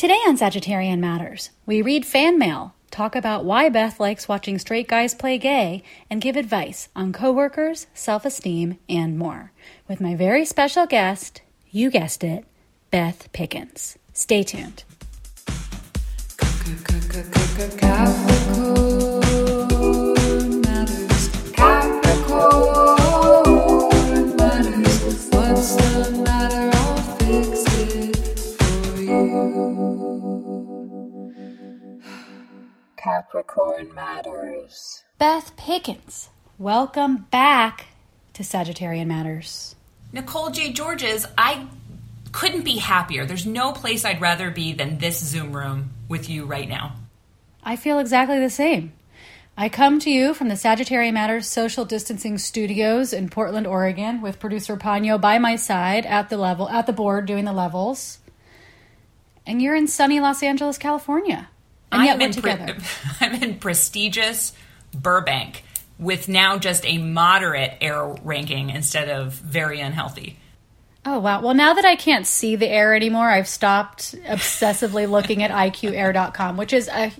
Today on Sagittarian Matters, we read fan mail, talk about why Beth likes watching straight guys play gay, and give advice on coworkers, self esteem, and more. With my very special guest, you guessed it, Beth Pickens. Stay tuned. Capricorn matters. Beth Pickens, welcome back to Sagittarian Matters. Nicole J. Georges, I couldn't be happier. There's no place I'd rather be than this Zoom room with you right now. I feel exactly the same. I come to you from the Sagittarian Matters social distancing studios in Portland, Oregon, with producer Ponyo by my side at the level at the board doing the levels. And you're in sunny Los Angeles, California. And yet I'm we're in pre- I'm in prestigious Burbank with now just a moderate air ranking instead of very unhealthy. Oh wow. Well now that I can't see the air anymore, I've stopped obsessively looking at IQAir.com, which is a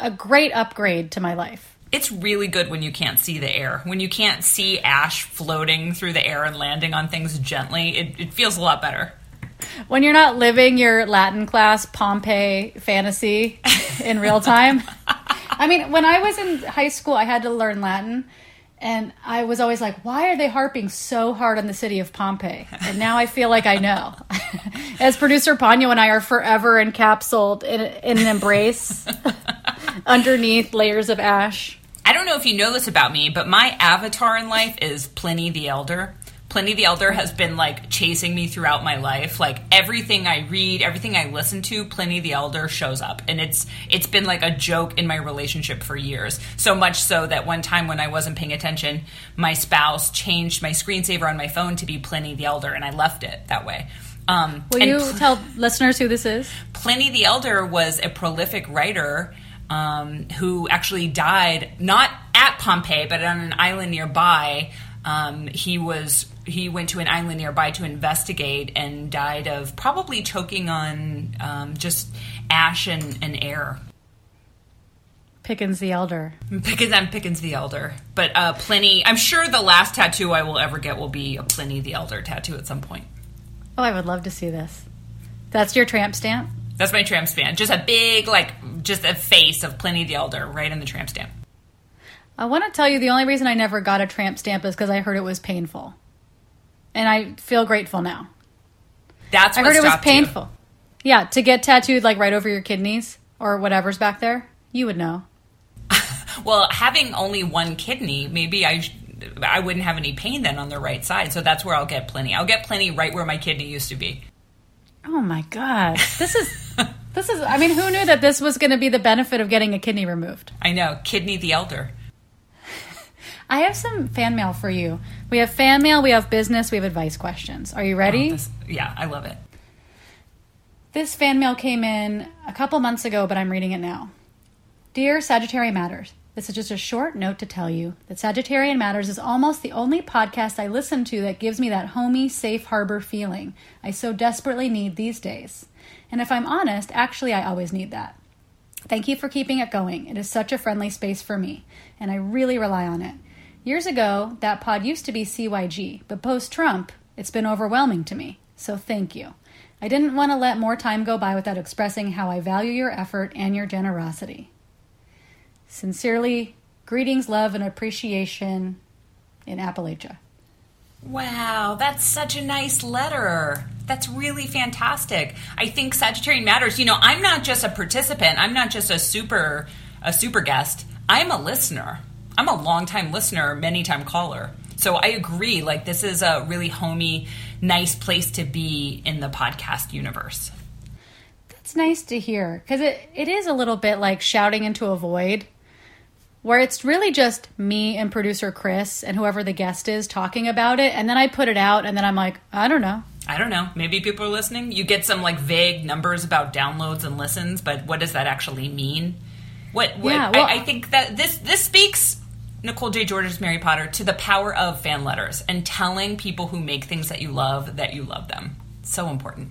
a great upgrade to my life. It's really good when you can't see the air. When you can't see ash floating through the air and landing on things gently, it, it feels a lot better. When you're not living your Latin class Pompeii fantasy in real time. I mean, when I was in high school, I had to learn Latin, and I was always like, why are they harping so hard on the city of Pompeii? And now I feel like I know. As producer Ponyo and I are forever encapsulated in, in an embrace underneath layers of ash. I don't know if you know this about me, but my avatar in life is Pliny the Elder. Pliny the Elder has been like chasing me throughout my life. Like everything I read, everything I listen to, Pliny the Elder shows up. And it's it's been like a joke in my relationship for years. So much so that one time when I wasn't paying attention, my spouse changed my screensaver on my phone to be Pliny the Elder and I left it that way. Um, Will you Pl- tell listeners who this is? Pliny the Elder was a prolific writer um, who actually died not at Pompeii, but on an island nearby. Um, he was he went to an island nearby to investigate and died of probably choking on um, just ash and, and air. Pickens the Elder. Pickens, I'm Pickens the Elder, but uh, Pliny. I'm sure the last tattoo I will ever get will be a Pliny the Elder tattoo at some point. Oh, I would love to see this. That's your tramp stamp? That's my tramp stamp. Just a big, like, just a face of Pliny the Elder right in the tramp stamp. I want to tell you the only reason I never got a tramp stamp is because I heard it was painful. And I feel grateful now. That's I heard it was stopped you. painful. Yeah, to get tattooed like right over your kidneys or whatever's back there, you would know. Well, having only one kidney, maybe I I wouldn't have any pain then on the right side. So that's where I'll get plenty. I'll get plenty right where my kidney used to be. Oh my god. This is this is I mean, who knew that this was going to be the benefit of getting a kidney removed? I know, kidney the elder. I have some fan mail for you. We have fan mail, we have business, we have advice questions. Are you ready? Oh, this- yeah, I love it. This fan mail came in a couple months ago, but I'm reading it now. Dear Sagittarian Matters, this is just a short note to tell you that Sagittarian Matters is almost the only podcast I listen to that gives me that homey, safe harbor feeling I so desperately need these days. And if I'm honest, actually, I always need that. Thank you for keeping it going. It is such a friendly space for me, and I really rely on it. Years ago, that pod used to be CYG, but post Trump, it's been overwhelming to me. So thank you. I didn't want to let more time go by without expressing how I value your effort and your generosity. Sincerely, greetings, love, and appreciation in Appalachia. Wow, that's such a nice letter. That's really fantastic. I think Sagittarian matters. You know, I'm not just a participant. I'm not just a super a super guest. I'm a listener. I'm a long time listener, many time caller. So I agree. Like this is a really homey, nice place to be in the podcast universe. That's nice to hear because it, it is a little bit like shouting into a void where it's really just me and producer Chris and whoever the guest is talking about it. And then I put it out and then I'm like, I don't know. I don't know. Maybe people are listening. You get some like vague numbers about downloads and listens, but what does that actually mean? What? what Yeah, well- I, I think that this this speaks Nicole J. Georges Mary Potter to the power of fan letters and telling people who make things that you love that you love them. So important.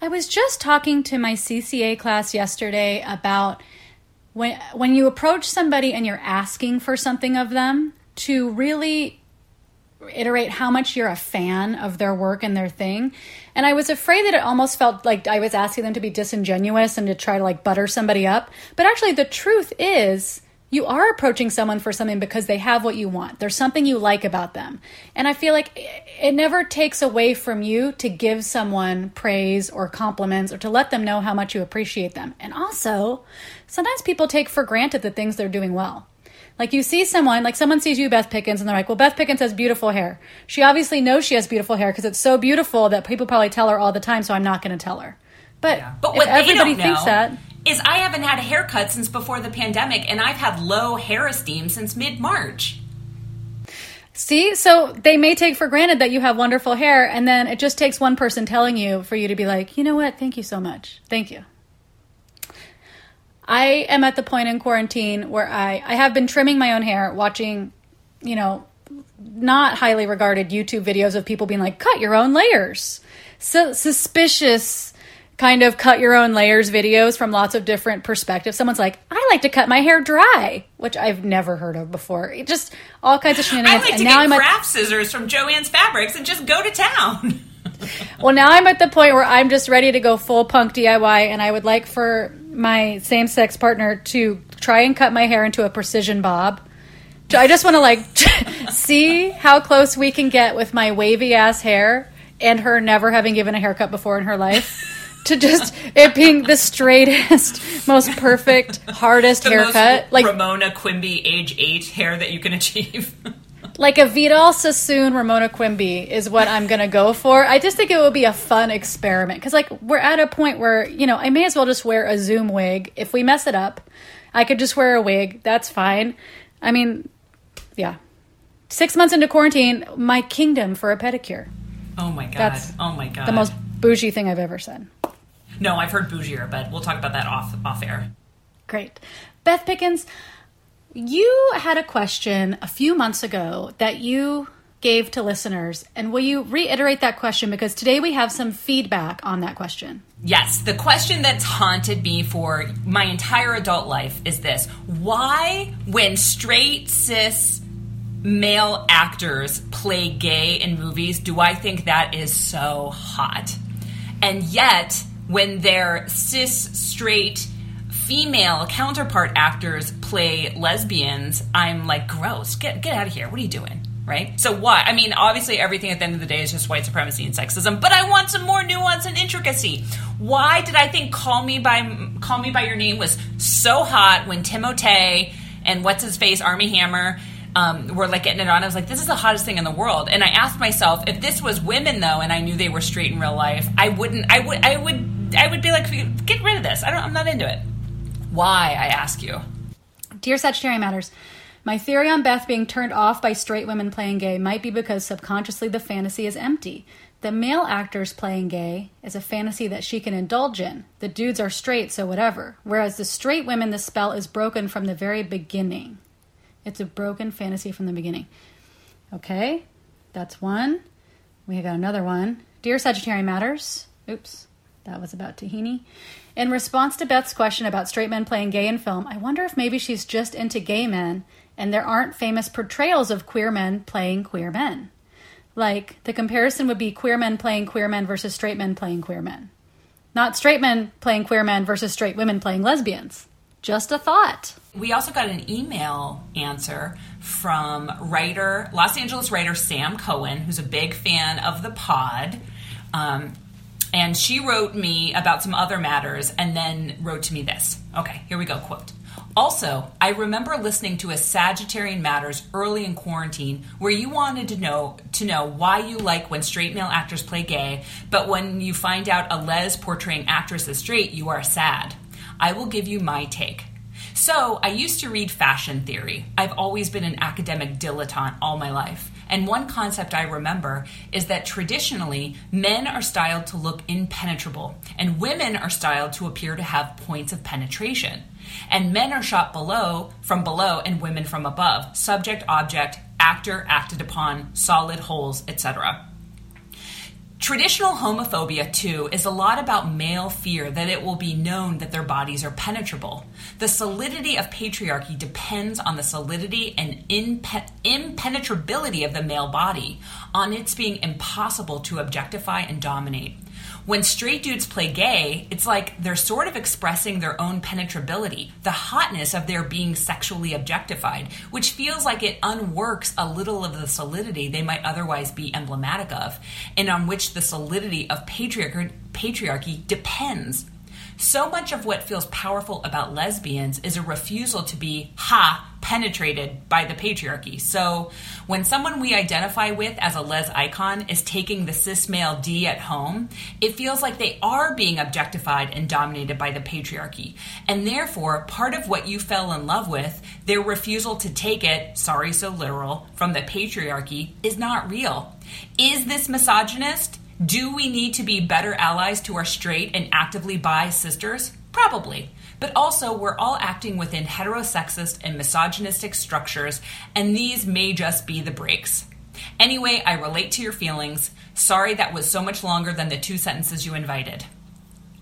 I was just talking to my CCA class yesterday about when when you approach somebody and you're asking for something of them to really iterate how much you're a fan of their work and their thing. And I was afraid that it almost felt like I was asking them to be disingenuous and to try to like butter somebody up. But actually the truth is you are approaching someone for something because they have what you want. There's something you like about them. And I feel like it never takes away from you to give someone praise or compliments or to let them know how much you appreciate them. And also, sometimes people take for granted the things they're doing well. Like you see someone, like someone sees you, Beth Pickens, and they're like, well, Beth Pickens has beautiful hair. She obviously knows she has beautiful hair because it's so beautiful that people probably tell her all the time, so I'm not going to tell her. But, But if everybody thinks know that, is I haven't had a haircut since before the pandemic, and I've had low hair esteem since mid March. See, so they may take for granted that you have wonderful hair, and then it just takes one person telling you for you to be like, you know what? Thank you so much. Thank you. I am at the point in quarantine where I, I have been trimming my own hair, watching, you know, not highly regarded YouTube videos of people being like, cut your own layers. So suspicious kind of cut your own layers videos from lots of different perspectives. Someone's like, I like to cut my hair dry, which I've never heard of before. It just all kinds of I shenanigans. like to now get at craft scissors from Jo-Ann's Fabrics and just go to town. Well, now I'm at the point where I'm just ready to go full punk DIY, and I would like for my same sex partner to try and cut my hair into a precision bob. I just want to like see how close we can get with my wavy ass hair and her never having given a haircut before in her life to just it being the straightest, most perfect, hardest the haircut. Like Ramona Quimby age eight hair that you can achieve. like a Vidal Sassoon Ramona Quimby is what I'm gonna go for. I just think it would be a fun experiment because like we're at a point where you know I may as well just wear a Zoom wig. If we mess it up, I could just wear a wig. That's fine. I mean, yeah. Six months into quarantine, my kingdom for a pedicure. oh my god! That's oh my god! The most bougie thing I've ever said. No, I've heard bougier, but we'll talk about that off off air. Great. Beth Pickens, you had a question a few months ago that you gave to listeners. And will you reiterate that question? Because today we have some feedback on that question. Yes, the question that's haunted me for my entire adult life is this Why, when straight cis male actors play gay in movies, do I think that is so hot? And yet, when their cis straight female counterpart actors play lesbians, I'm like, gross, get, get out of here. What are you doing? Right? So, why? I mean, obviously, everything at the end of the day is just white supremacy and sexism, but I want some more nuance and intricacy. Why did I think "Call Me by Call Me by Your Name" was so hot when Timothée and what's his face Armie Hammer um, were like getting it on? I was like, this is the hottest thing in the world. And I asked myself, if this was women though, and I knew they were straight in real life, I wouldn't. I would. I would. I would be like, get rid of this. I don't. I'm not into it. Why? I ask you. Dear Sagittarian Matters, my theory on Beth being turned off by straight women playing gay might be because subconsciously the fantasy is empty. The male actors playing gay is a fantasy that she can indulge in. The dudes are straight, so whatever. Whereas the straight women, the spell is broken from the very beginning. It's a broken fantasy from the beginning. Okay, that's one. We got another one. Dear Sagittarian Matters. Oops, that was about Tahini. In response to Beth's question about straight men playing gay in film, I wonder if maybe she's just into gay men and there aren't famous portrayals of queer men playing queer men. Like, the comparison would be queer men playing queer men versus straight men playing queer men. Not straight men playing queer men versus straight women playing lesbians. Just a thought. We also got an email answer from writer, Los Angeles writer Sam Cohen, who's a big fan of the pod. Um, and she wrote me about some other matters and then wrote to me this. Okay, here we go. Quote. Also, I remember listening to a Sagittarian Matters early in quarantine where you wanted to know to know why you like when straight male actors play gay, but when you find out a les portraying actress as straight, you are sad. I will give you my take. So, I used to read fashion theory. I've always been an academic dilettante all my life. And one concept I remember is that traditionally, men are styled to look impenetrable, and women are styled to appear to have points of penetration. And men are shot below, from below, and women from above. Subject, object, actor, acted upon, solid holes, etc. Traditional homophobia, too, is a lot about male fear that it will be known that their bodies are penetrable. The solidity of patriarchy depends on the solidity and impe- impenetrability of the male body, on its being impossible to objectify and dominate. When straight dudes play gay, it's like they're sort of expressing their own penetrability, the hotness of their being sexually objectified, which feels like it unworks a little of the solidity they might otherwise be emblematic of, and on which the solidity of patriarchy, patriarchy depends. So much of what feels powerful about lesbians is a refusal to be, ha, penetrated by the patriarchy. So when someone we identify with as a les icon is taking the cis male D at home, it feels like they are being objectified and dominated by the patriarchy. And therefore, part of what you fell in love with, their refusal to take it, sorry so literal, from the patriarchy is not real. Is this misogynist? Do we need to be better allies to our straight and actively bi sisters? Probably. But also, we're all acting within heterosexist and misogynistic structures, and these may just be the breaks. Anyway, I relate to your feelings. Sorry that was so much longer than the two sentences you invited.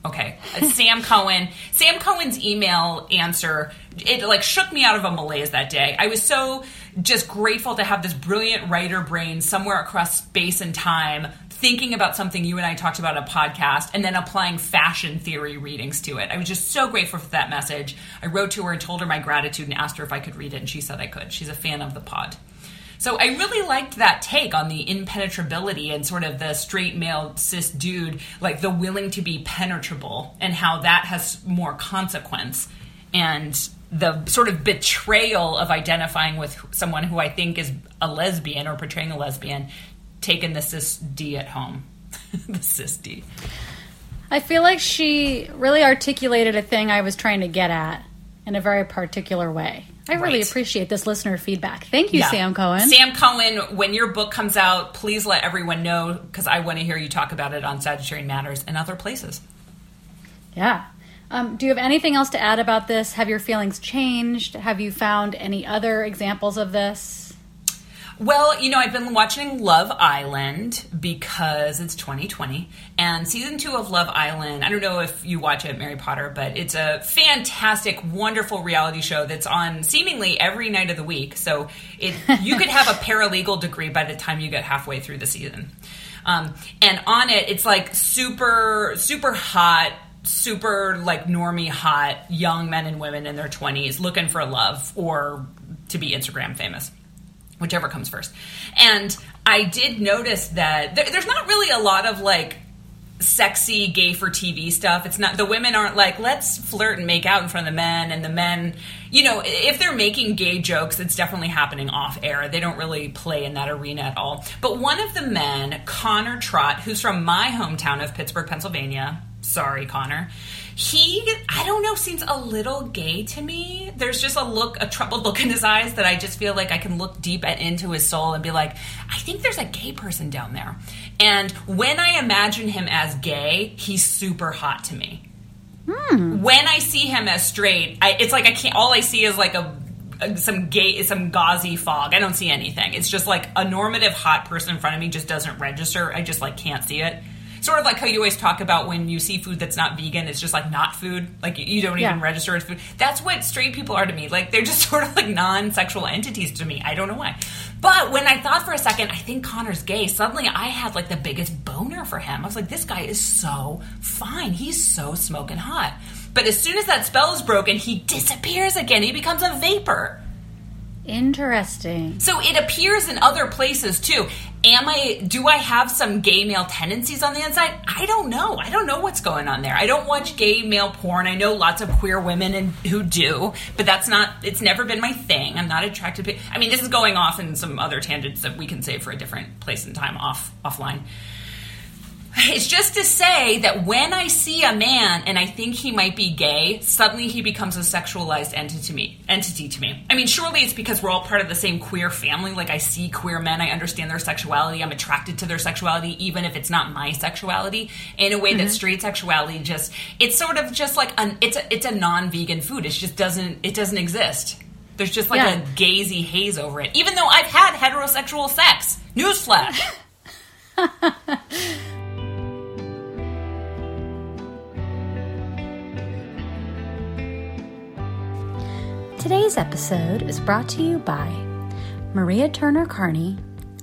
Okay, uh, Sam Cohen. Sam Cohen's email answer it like shook me out of a malaise that day. I was so just grateful to have this brilliant writer brain somewhere across space and time thinking about something you and I talked about on a podcast and then applying fashion theory readings to it. I was just so grateful for that message. I wrote to her and told her my gratitude and asked her if I could read it, and she said I could. She's a fan of the pod. So I really liked that take on the impenetrability and sort of the straight male cis dude, like the willing to be penetrable, and how that has more consequence. And the sort of betrayal of identifying with someone who I think is a lesbian or portraying a lesbian, taking the cis D at home. the cis D. I feel like she really articulated a thing I was trying to get at in a very particular way. I really Right. appreciate this listener feedback. Thank you, Yeah. Sam Cohen. Sam Cohen, when your book comes out, please let everyone know because I want to hear you talk about it on Sagittarian Matters and other places. Yeah. Um, do you have anything else to add about this? Have your feelings changed? Have you found any other examples of this? Well, you know, I've been watching Love Island because it's 2020, and season two of Love Island. I don't know if you watch it, Mary Potter, but it's a fantastic, wonderful reality show that's on seemingly every night of the week. So it you could have a paralegal degree by the time you get halfway through the season. Um, and on it, it's like super, super hot super like normie hot young men and women in their 20s looking for love or to be Instagram famous whichever comes first. And I did notice that there, there's not really a lot of like sexy gay for TV stuff. It's not the women aren't like let's flirt and make out in front of the men and the men, you know, if they're making gay jokes, it's definitely happening off air. They don't really play in that arena at all. But one of the men, Connor Trott, who's from my hometown of Pittsburgh, Pennsylvania, sorry Connor. He, I don't know, seems a little gay to me. There's just a look, a troubled look in his eyes that I just feel like I can look deep at, into his soul and be like, I think there's a gay person down there. And when I imagine him as gay, he's super hot to me. Hmm. When I see him as straight, I, it's like I can't. All I see is like a, a- some gay, some gauzy fog. I don't see anything. It's just like a normative hot person in front of me just doesn't register. I just like can't see it. Sort of like how you always talk about when you see food that's not vegan, it's just like not food. Like you- you don't even register as food. That's what straight people are to me. Like they're just sort of like non-sexual entities to me. I don't know why. But when I thought for a second, I think Connor's gay. Suddenly, I had like the biggest boner for him. I was like, this guy is so fine. He's so smoking hot. But as soon as that spell is broken, he disappears again. He becomes a vapor. Interesting. So it appears in other places too. Am I do I have some gay male tendencies on the inside? I don't know. I don't know what's going on there. I don't watch gay male porn. I know lots of queer women and who do, but that's not it's never been my thing. I'm not attracted to I mean, this is going off in some other tangents that we can save for a different place and time off offline. It's just to say that when I see a man and I think he might be gay, suddenly he becomes a sexualized entity to me. Entity to me. I mean, surely it's because we're all part of the same queer family. Like I see queer men, I understand their sexuality, I'm attracted to their sexuality, even if it's not my sexuality. In a way that mm-hmm. straight sexuality just it's sort of just like an it's a it's a non-vegan food. It just doesn't it doesn't exist. There's just like Yeah. a gazy haze over it. Even though I've had heterosexual sex. Newsflash. Today's episode is brought to you by Maria Turner Carney,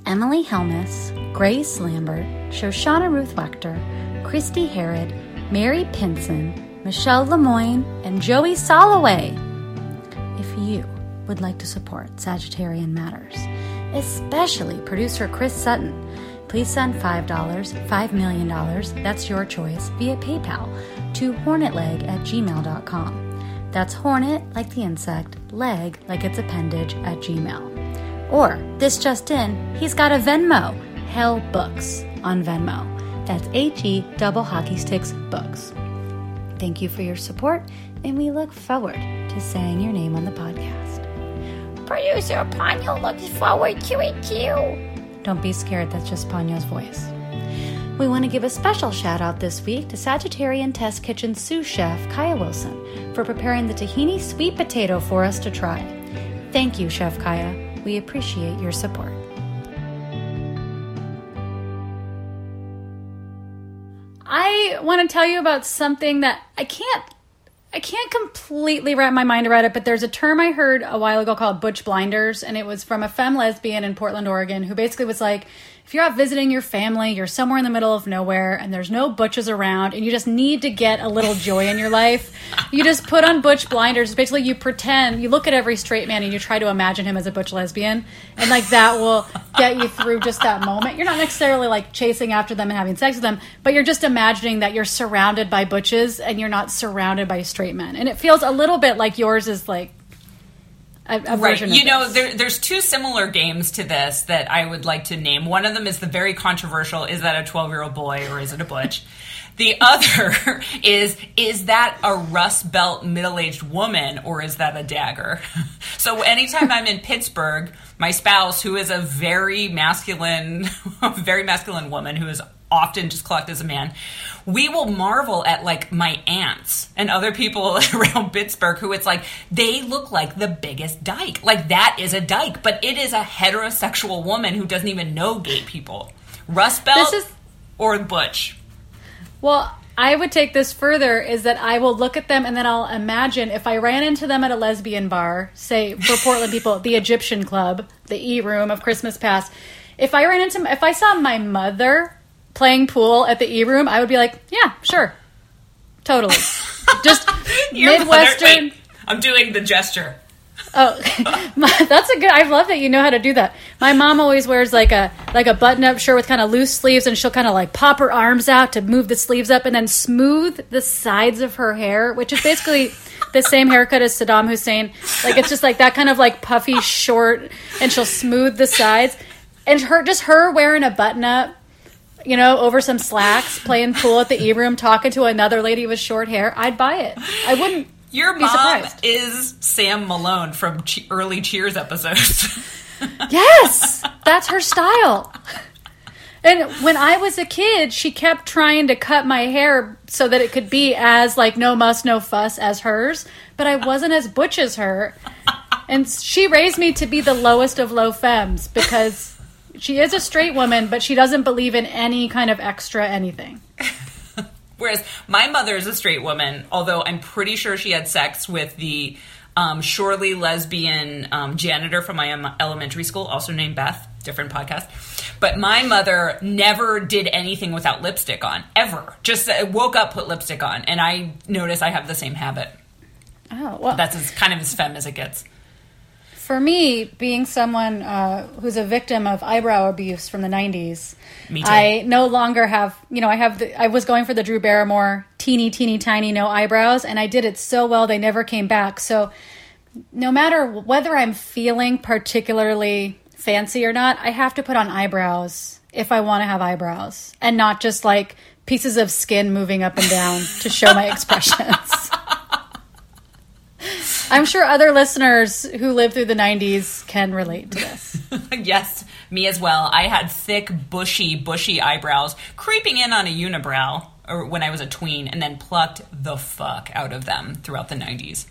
Emily Helmus, Grace Lambert, Shoshana Ruth Wachter, Christy Herod, Mary Pinson, Michelle Lemoyne, and Joey Soloway. If you would like to support Sagittarian Matters, especially producer Chris Sutton, please send $5, $5 million, that's your choice, via PayPal to hornetleg at gmail.com. That's hornet like the insect, leg like its appendage at Gmail. Or, this just in, he's got a Venmo, Hell Books on Venmo. That's H E double hockey sticks books. Thank you for your support, and we look forward to saying your name on the podcast. Producer Ponyo looks forward to it too. Don't be scared, that's just Ponyo's voice. We want to give a special shout out this week to Sagittarian Test Kitchen sous chef Kaya Wilson for preparing the tahini sweet potato for us to try. Thank you, Chef Kaya. We appreciate your support. I want to tell you about something that I can't I can't completely wrap my mind around it, but there's a term I heard a while ago called butch blinders, and it was from a femme lesbian in Portland, Oregon, who basically was like, if you're out visiting your family, you're somewhere in the middle of nowhere, and there's no butches around, and you just need to get a little joy in your life, you just put on butch blinders. Basically, you pretend, you look at every straight man, and you try to imagine him as a butch lesbian, and like that will get you through just that moment. You're not necessarily like chasing after them and having sex with them, but you're just imagining that you're surrounded by butches and you're not surrounded by straight men. And it feels a little bit like yours is like a, a Right. You know, there, there's two similar games to this that I would like to name. One of them is the very controversial is that a 12 year old boy or is it a butch? The other is is that a rust belt middle aged woman or is that a dagger? So anytime I'm in Pittsburgh, my spouse, who is a very masculine, very masculine woman who is often just clocked as a man, we will marvel at like my aunts and other people around Pittsburgh who it's like they look like the biggest dyke. Like that is a dyke, but it is a heterosexual woman who doesn't even know gay people. Rust Belt This is- or Butch. Well, I would take this further is that I will look at them and then I'll imagine if I ran into them at a lesbian bar, say for Portland people, the Egyptian Club, the E Room of Christmas Past. If I ran into, if I saw my mother playing pool at the E Room, I would be like, yeah, sure, totally. Just Midwestern. wait, I'm doing the gesture. Oh, that's a good. I love that you know how to do that. My mom always wears like a like a button up shirt with kind of loose sleeves, and she'll kind of like pop her arms out to move the sleeves up, and then smooth the sides of her hair, which is basically the same haircut as Saddam Hussein. Like it's just like that kind of like puffy short, and she'll smooth the sides, and her just her wearing a button up. You know, over some slacks, playing pool at the E room, talking to another lady with short hair. I'd buy it. I wouldn't. Your Be mom surprised. is Sam Malone from che- early Cheers episodes. Yes, that's her style. And when I was a kid, she kept trying to cut my hair so that it could be as like no muss, no fuss as hers, but I wasn't as butch as her. And she raised me to be the lowest of low femmes because she is a straight woman, but she doesn't believe in any kind of extra anything. Whereas my mother is a straight woman, although I'm pretty sure she had sex with the um, surely lesbian um, janitor from my elementary school, also named Beth, different podcast. But my mother never did anything without lipstick on, ever. Just uh, woke up, put lipstick on, and I notice I have the same habit. Oh, well. That's as kind of as femme as it gets. For me, being someone uh, who's a victim of eyebrow abuse from the '90s, I no longer have. You know, I have. The, I was going for the Drew Barrymore teeny, teeny, tiny, no eyebrows, and I did it so well they never came back. So, no matter whether I'm feeling particularly fancy or not, I have to put on eyebrows if I want to have eyebrows, and not just like pieces of skin moving up and down to show my expressions. I'm sure other listeners who lived through the 90s can relate to this. yes, me as well. I had thick, bushy, bushy eyebrows creeping in on a unibrow or when I was a tween and then plucked the fuck out of them throughout the 90s.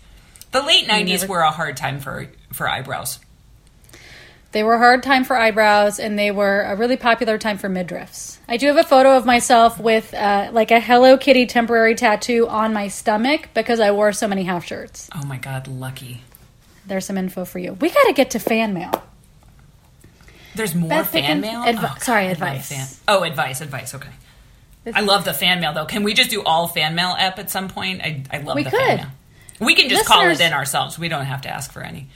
The late 90s never- were a hard time for for eyebrows. They were a hard time for eyebrows, and they were a really popular time for midriffs. I do have a photo of myself with uh, like a Hello Kitty temporary tattoo on my stomach because I wore so many half shirts. Oh my god, lucky. there's some info for you. We got to get to fan mail. There's more Beth fan mail. advi- God, sorry, advice. fan- oh, advice, advice. Okay. I love the fan mail though. Can we just do all fan mail app at some point? I, I love We the could. fan mail. We can just call it in ourselves. We don't have to ask for any.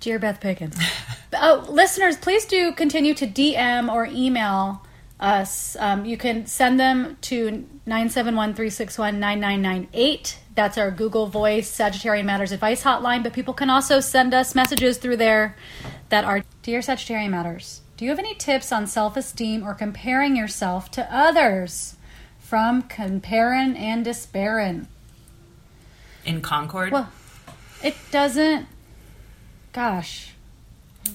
Dear Beth Pickens. oh, listeners, please do continue to DM or email us. Um, you can send them to 971 361 9998. That's our Google Voice Sagittarian Matters Advice Hotline. But people can also send us messages through there that are Dear Sagittarian Matters, do you have any tips on self esteem or comparing yourself to others? From comparing and despairing. In Concord. Well, it doesn't. Gosh,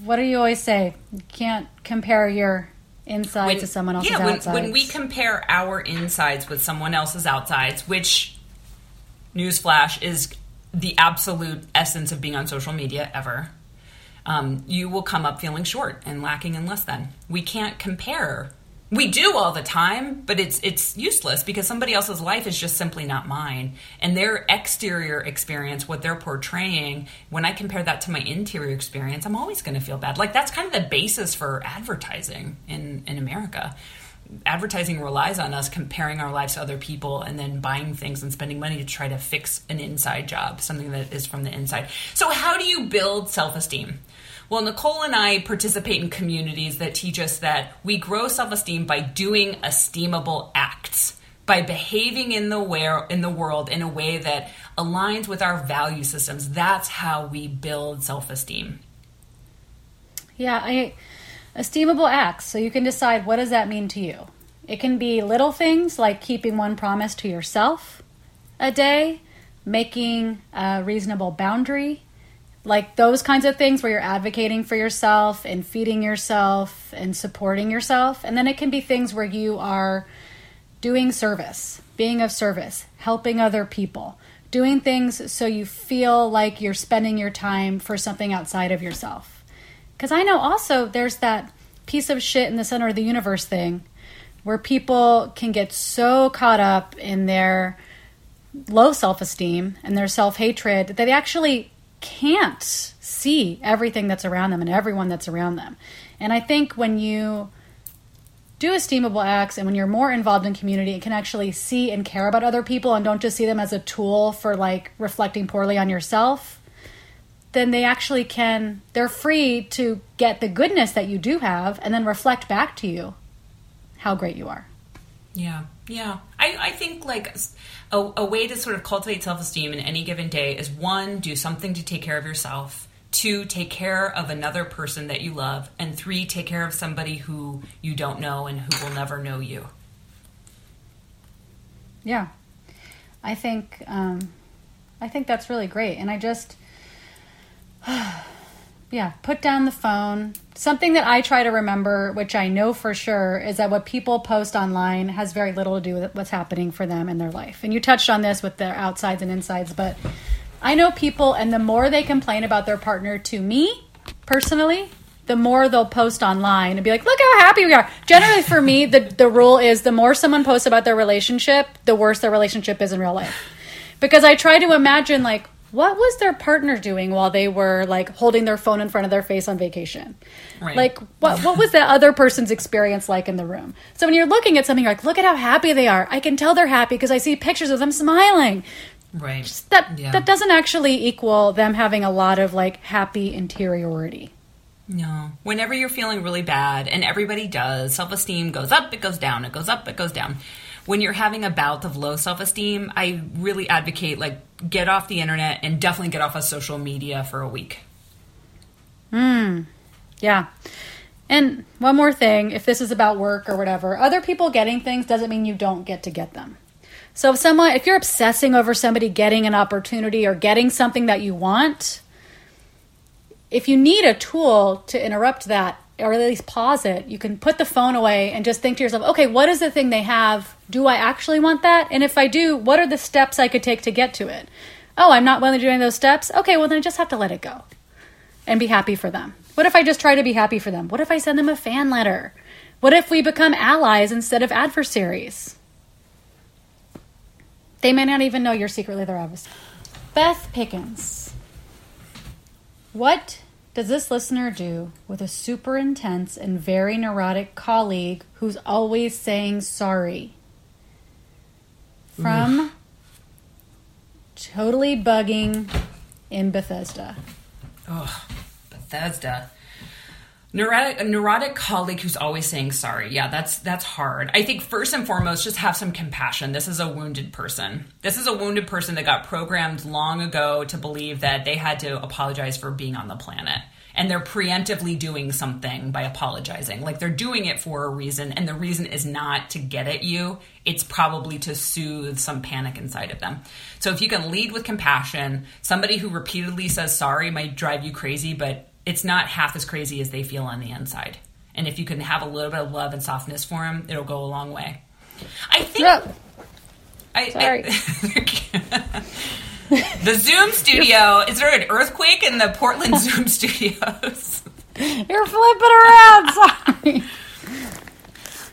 what do you always say? You can't compare your inside to someone else's yeah, when, outsides. when we compare our insides with someone else's outsides, which newsflash is the absolute essence of being on social media ever, um, you will come up feeling short and lacking and less than. We can't compare. We do all the time, but it's it's useless because somebody else's life is just simply not mine, and their exterior experience, what they're portraying, when I compare that to my interior experience, I'm always going to feel bad. Like that's kind of the basis for advertising in in America advertising relies on us comparing our lives to other people and then buying things and spending money to try to fix an inside job, something that is from the inside. So, how do you build self esteem? Well, Nicole and I participate in communities that teach us that we grow self esteem by doing esteemable acts, by behaving in the where in the world in a way that aligns with our value systems. That's how we build self esteem. yeah, I esteemable acts. So you can decide what does that mean to you. It can be little things like keeping one promise to yourself a day, making a reasonable boundary, like those kinds of things where you're advocating for yourself and feeding yourself and supporting yourself. And then it can be things where you are doing service, being of service, helping other people, doing things so you feel like you're spending your time for something outside of yourself. Because I know also there's that piece of shit in the center of the universe thing where people can get so caught up in their low self esteem and their self hatred that they actually can't see everything that's around them and everyone that's around them. And I think when you do esteemable acts and when you're more involved in community and can actually see and care about other people and don't just see them as a tool for like reflecting poorly on yourself then they actually can they're free to get the goodness that you do have and then reflect back to you how great you are Yeah, yeah. I, I think like a, a way to sort of cultivate self esteem in any given day is one, do something to take care of yourself. Two, take care of another person that you love. And three, take care of somebody who you don't know and who will never know you. yeah i think um i think that's really great and i just yeah put down the phone something that i try to remember which i know for sure is that what people post online has very little to do with what's happening for them in their life and you touched on this with their outsides and insides but i know people and the more they complain about their partner to me personally the more they'll post online and be like, look how happy we are. Generally, for me, the, the rule is the more someone posts about their relationship, the worse their relationship is in real life. Because I try to imagine, like, what was their partner doing while they were, like, holding their phone in front of their face on vacation? Right. Like, what, what was the other person's experience like in the room? So when you're looking at something, you're like, look at how happy they are. I can tell they're happy because I see pictures of them smiling. Right. That, Yeah. that doesn't actually equal them having a lot of, like, happy interiority. No. Whenever you're feeling really bad, and everybody does, self esteem goes up, it goes down, it goes up, it goes down. When you're having a bout of low self esteem, I really advocate like get off the internet and definitely get off of social media for a week. Hmm. Yeah. And one more thing if this is about work or whatever, other people getting things doesn't mean you don't get to get them. So if someone, if you're obsessing over somebody getting an opportunity or getting something that you want, if you need a tool to interrupt that or at least pause it, you can put the phone away and just think to yourself, okay, what is the thing they have? Do I actually want that? And if I do, what are the steps I could take to get to it? Oh, I'm not willing to do any of those steps? Okay, well, then I just have to let it go and be happy for them. What if I just try to be happy for them? What if I send them a fan letter? What if we become allies instead of adversaries? They may not even know you're secretly their adversary. Beth Pickens. What does this listener do with a super intense and very neurotic colleague who's always saying sorry? From totally bugging in Bethesda. Oh, Bethesda. Neurotic, a neurotic colleague who's always saying sorry. Yeah, that's that's hard. I think first and foremost, just have some compassion. This is a wounded person. This is a wounded person that got programmed long ago to believe that they had to apologize for being on the planet. And they're preemptively doing something by apologizing. Like they're doing it for a reason, and the reason is not to get at you. It's probably to soothe some panic inside of them. So if you can lead with compassion, somebody who repeatedly says sorry might drive you crazy, but it's not half as crazy as they feel on the inside. And if you can have a little bit of love and softness for them, it'll go a long way. I think. Yep. I, Sorry. I- the Zoom studio. Is there an earthquake in the Portland Zoom studios? You're flipping around. Sorry.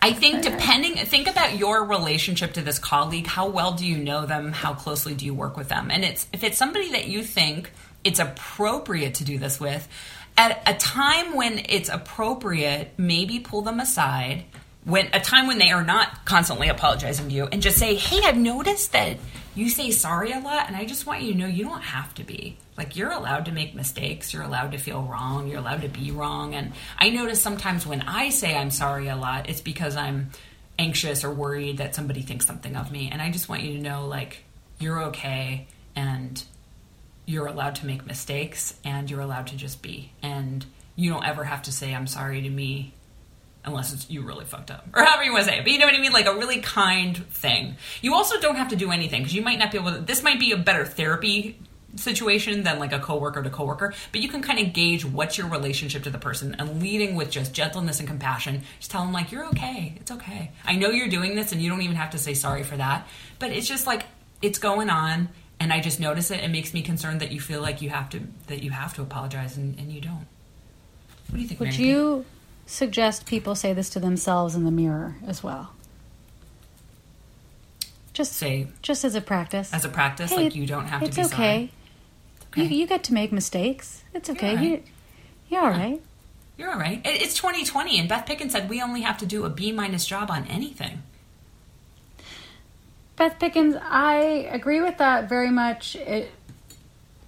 I think depending, think about your relationship to this colleague. How well do you know them? How closely do you work with them? And it's if it's somebody that you think it's appropriate to do this with, at a time when it's appropriate, maybe pull them aside. When a time when they are not constantly apologizing to you, and just say, "Hey, I've noticed that you say sorry a lot, and I just want you to know you don't have to be. Like you're allowed to make mistakes. You're allowed to feel wrong. You're allowed to be wrong. And I notice sometimes when I say I'm sorry a lot, it's because I'm anxious or worried that somebody thinks something of me. And I just want you to know, like, you're okay and you're allowed to make mistakes and you're allowed to just be. And you don't ever have to say I'm sorry to me unless it's you really fucked up or however you want to say it. But you know what I mean? Like a really kind thing. You also don't have to do anything because you might not be able to. This might be a better therapy situation than like a coworker to coworker, but you can kind of gauge what's your relationship to the person and leading with just gentleness and compassion. Just tell them like you're okay. It's okay. I know you're doing this and you don't even have to say sorry for that, but it's just like it's going on and I just notice it. It makes me concerned that you feel like you have to that you have to apologize and, and you don't. What do you think? Would Mary Kate? you suggest people say this to themselves in the mirror as well? Just say just as a practice. as a practice Hey, like you don't have to it's be okay. sorry? You, Okay. you get to make mistakes. It's okay. all right. You, you're all right. You're all right. It's 2020, and Beth Pickens said we only have to do a B minus job on anything. Beth Pickens, I agree with that very much. It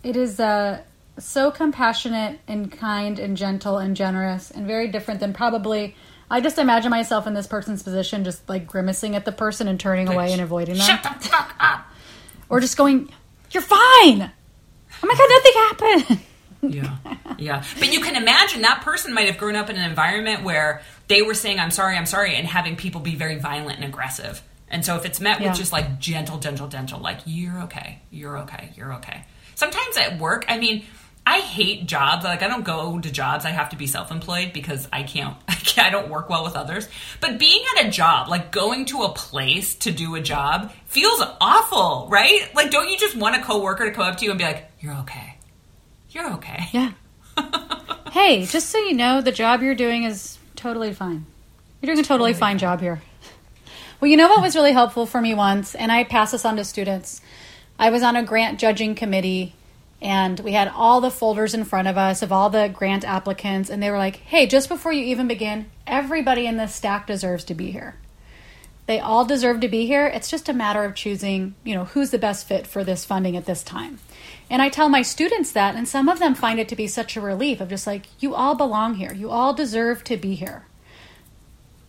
it is uh, so compassionate and kind and gentle and generous and very different than probably. I just imagine myself in this person's position, just like grimacing at the person and turning away and avoiding them, Shut the fuck up. or just going, "You're fine." Oh my god, nothing happened. Yeah, yeah. But you can imagine that person might have grown up in an environment where they were saying "I'm sorry, I'm sorry," and having people be very violent and aggressive. And so if it's met Yeah. with just like gentle, gentle, gentle, like you're okay, you're okay, you're okay. Sometimes at work, I mean. I hate jobs. Like I don't go to jobs. I have to be self-employed because I can't. I, can't, I don't work well with others. But being at a job, like going to a place to do a job, feels awful, right? Like, don't you just want a coworker to come up to you and be like, "You're okay. You're okay." Yeah. hey, just so you know, the job you're doing is totally fine. You're doing a totally fine job here. Well, you know what was really helpful for me once, and I pass this on to students. I was on a grant judging committee, and we had all the folders in front of us of all the grant applicants, and they were like, hey, just before you even begin, everybody in this stack deserves to be here. They all deserve to be here. It's just a matter of choosing, you know, who's the best fit for this funding at this time. And I tell my students that, and some of them find it to be such a relief of just like, you all belong here. You all deserve to be here.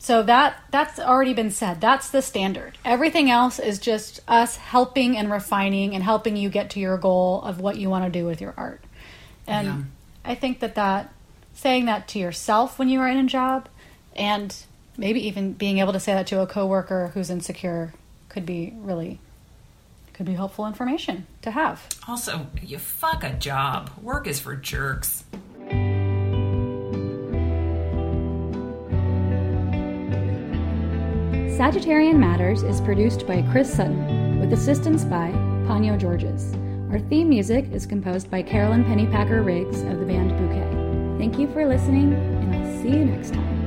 So that that's already been said. That's the standard. Everything else is just us helping and refining and helping you get to your goal of what you want to do with your art. And Yeah. I think that that saying that to yourself when you are in a job and maybe even being able to say that to a coworker who's insecure could be really could be helpful information to have. Also, you fuck a job. Work is for jerks. Sagittarian Matters is produced by Chris Sutton with assistance by Ponyo Georges. Our theme music is composed by Carolyn Pennypacker Riggs of the band Bouquet. Thank you for listening, and I'll see you next time.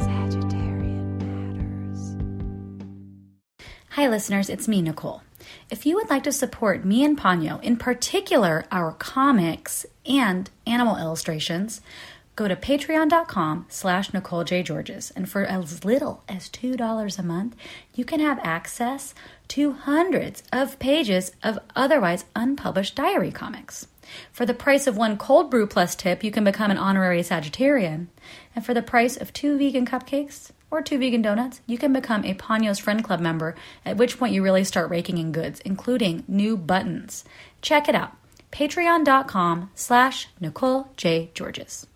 Sagittarian Matters. Hi, listeners, it's me, Nicole. If you would like to support me and Ponyo, in particular our comics and animal illustrations, go to patreon.com slash Nicole J. Georges. And for as little as $2 a month, you can have access to hundreds of pages of otherwise unpublished diary comics. For the price of one cold brew plus tip, you can become an honorary Sagittarian. And for the price of two vegan cupcakes or two vegan donuts, you can become a Ponyo's Friend Club member, at which point you really start raking in goods, including new buttons. Check it out. Patreon.com slash Nicole J. Georges.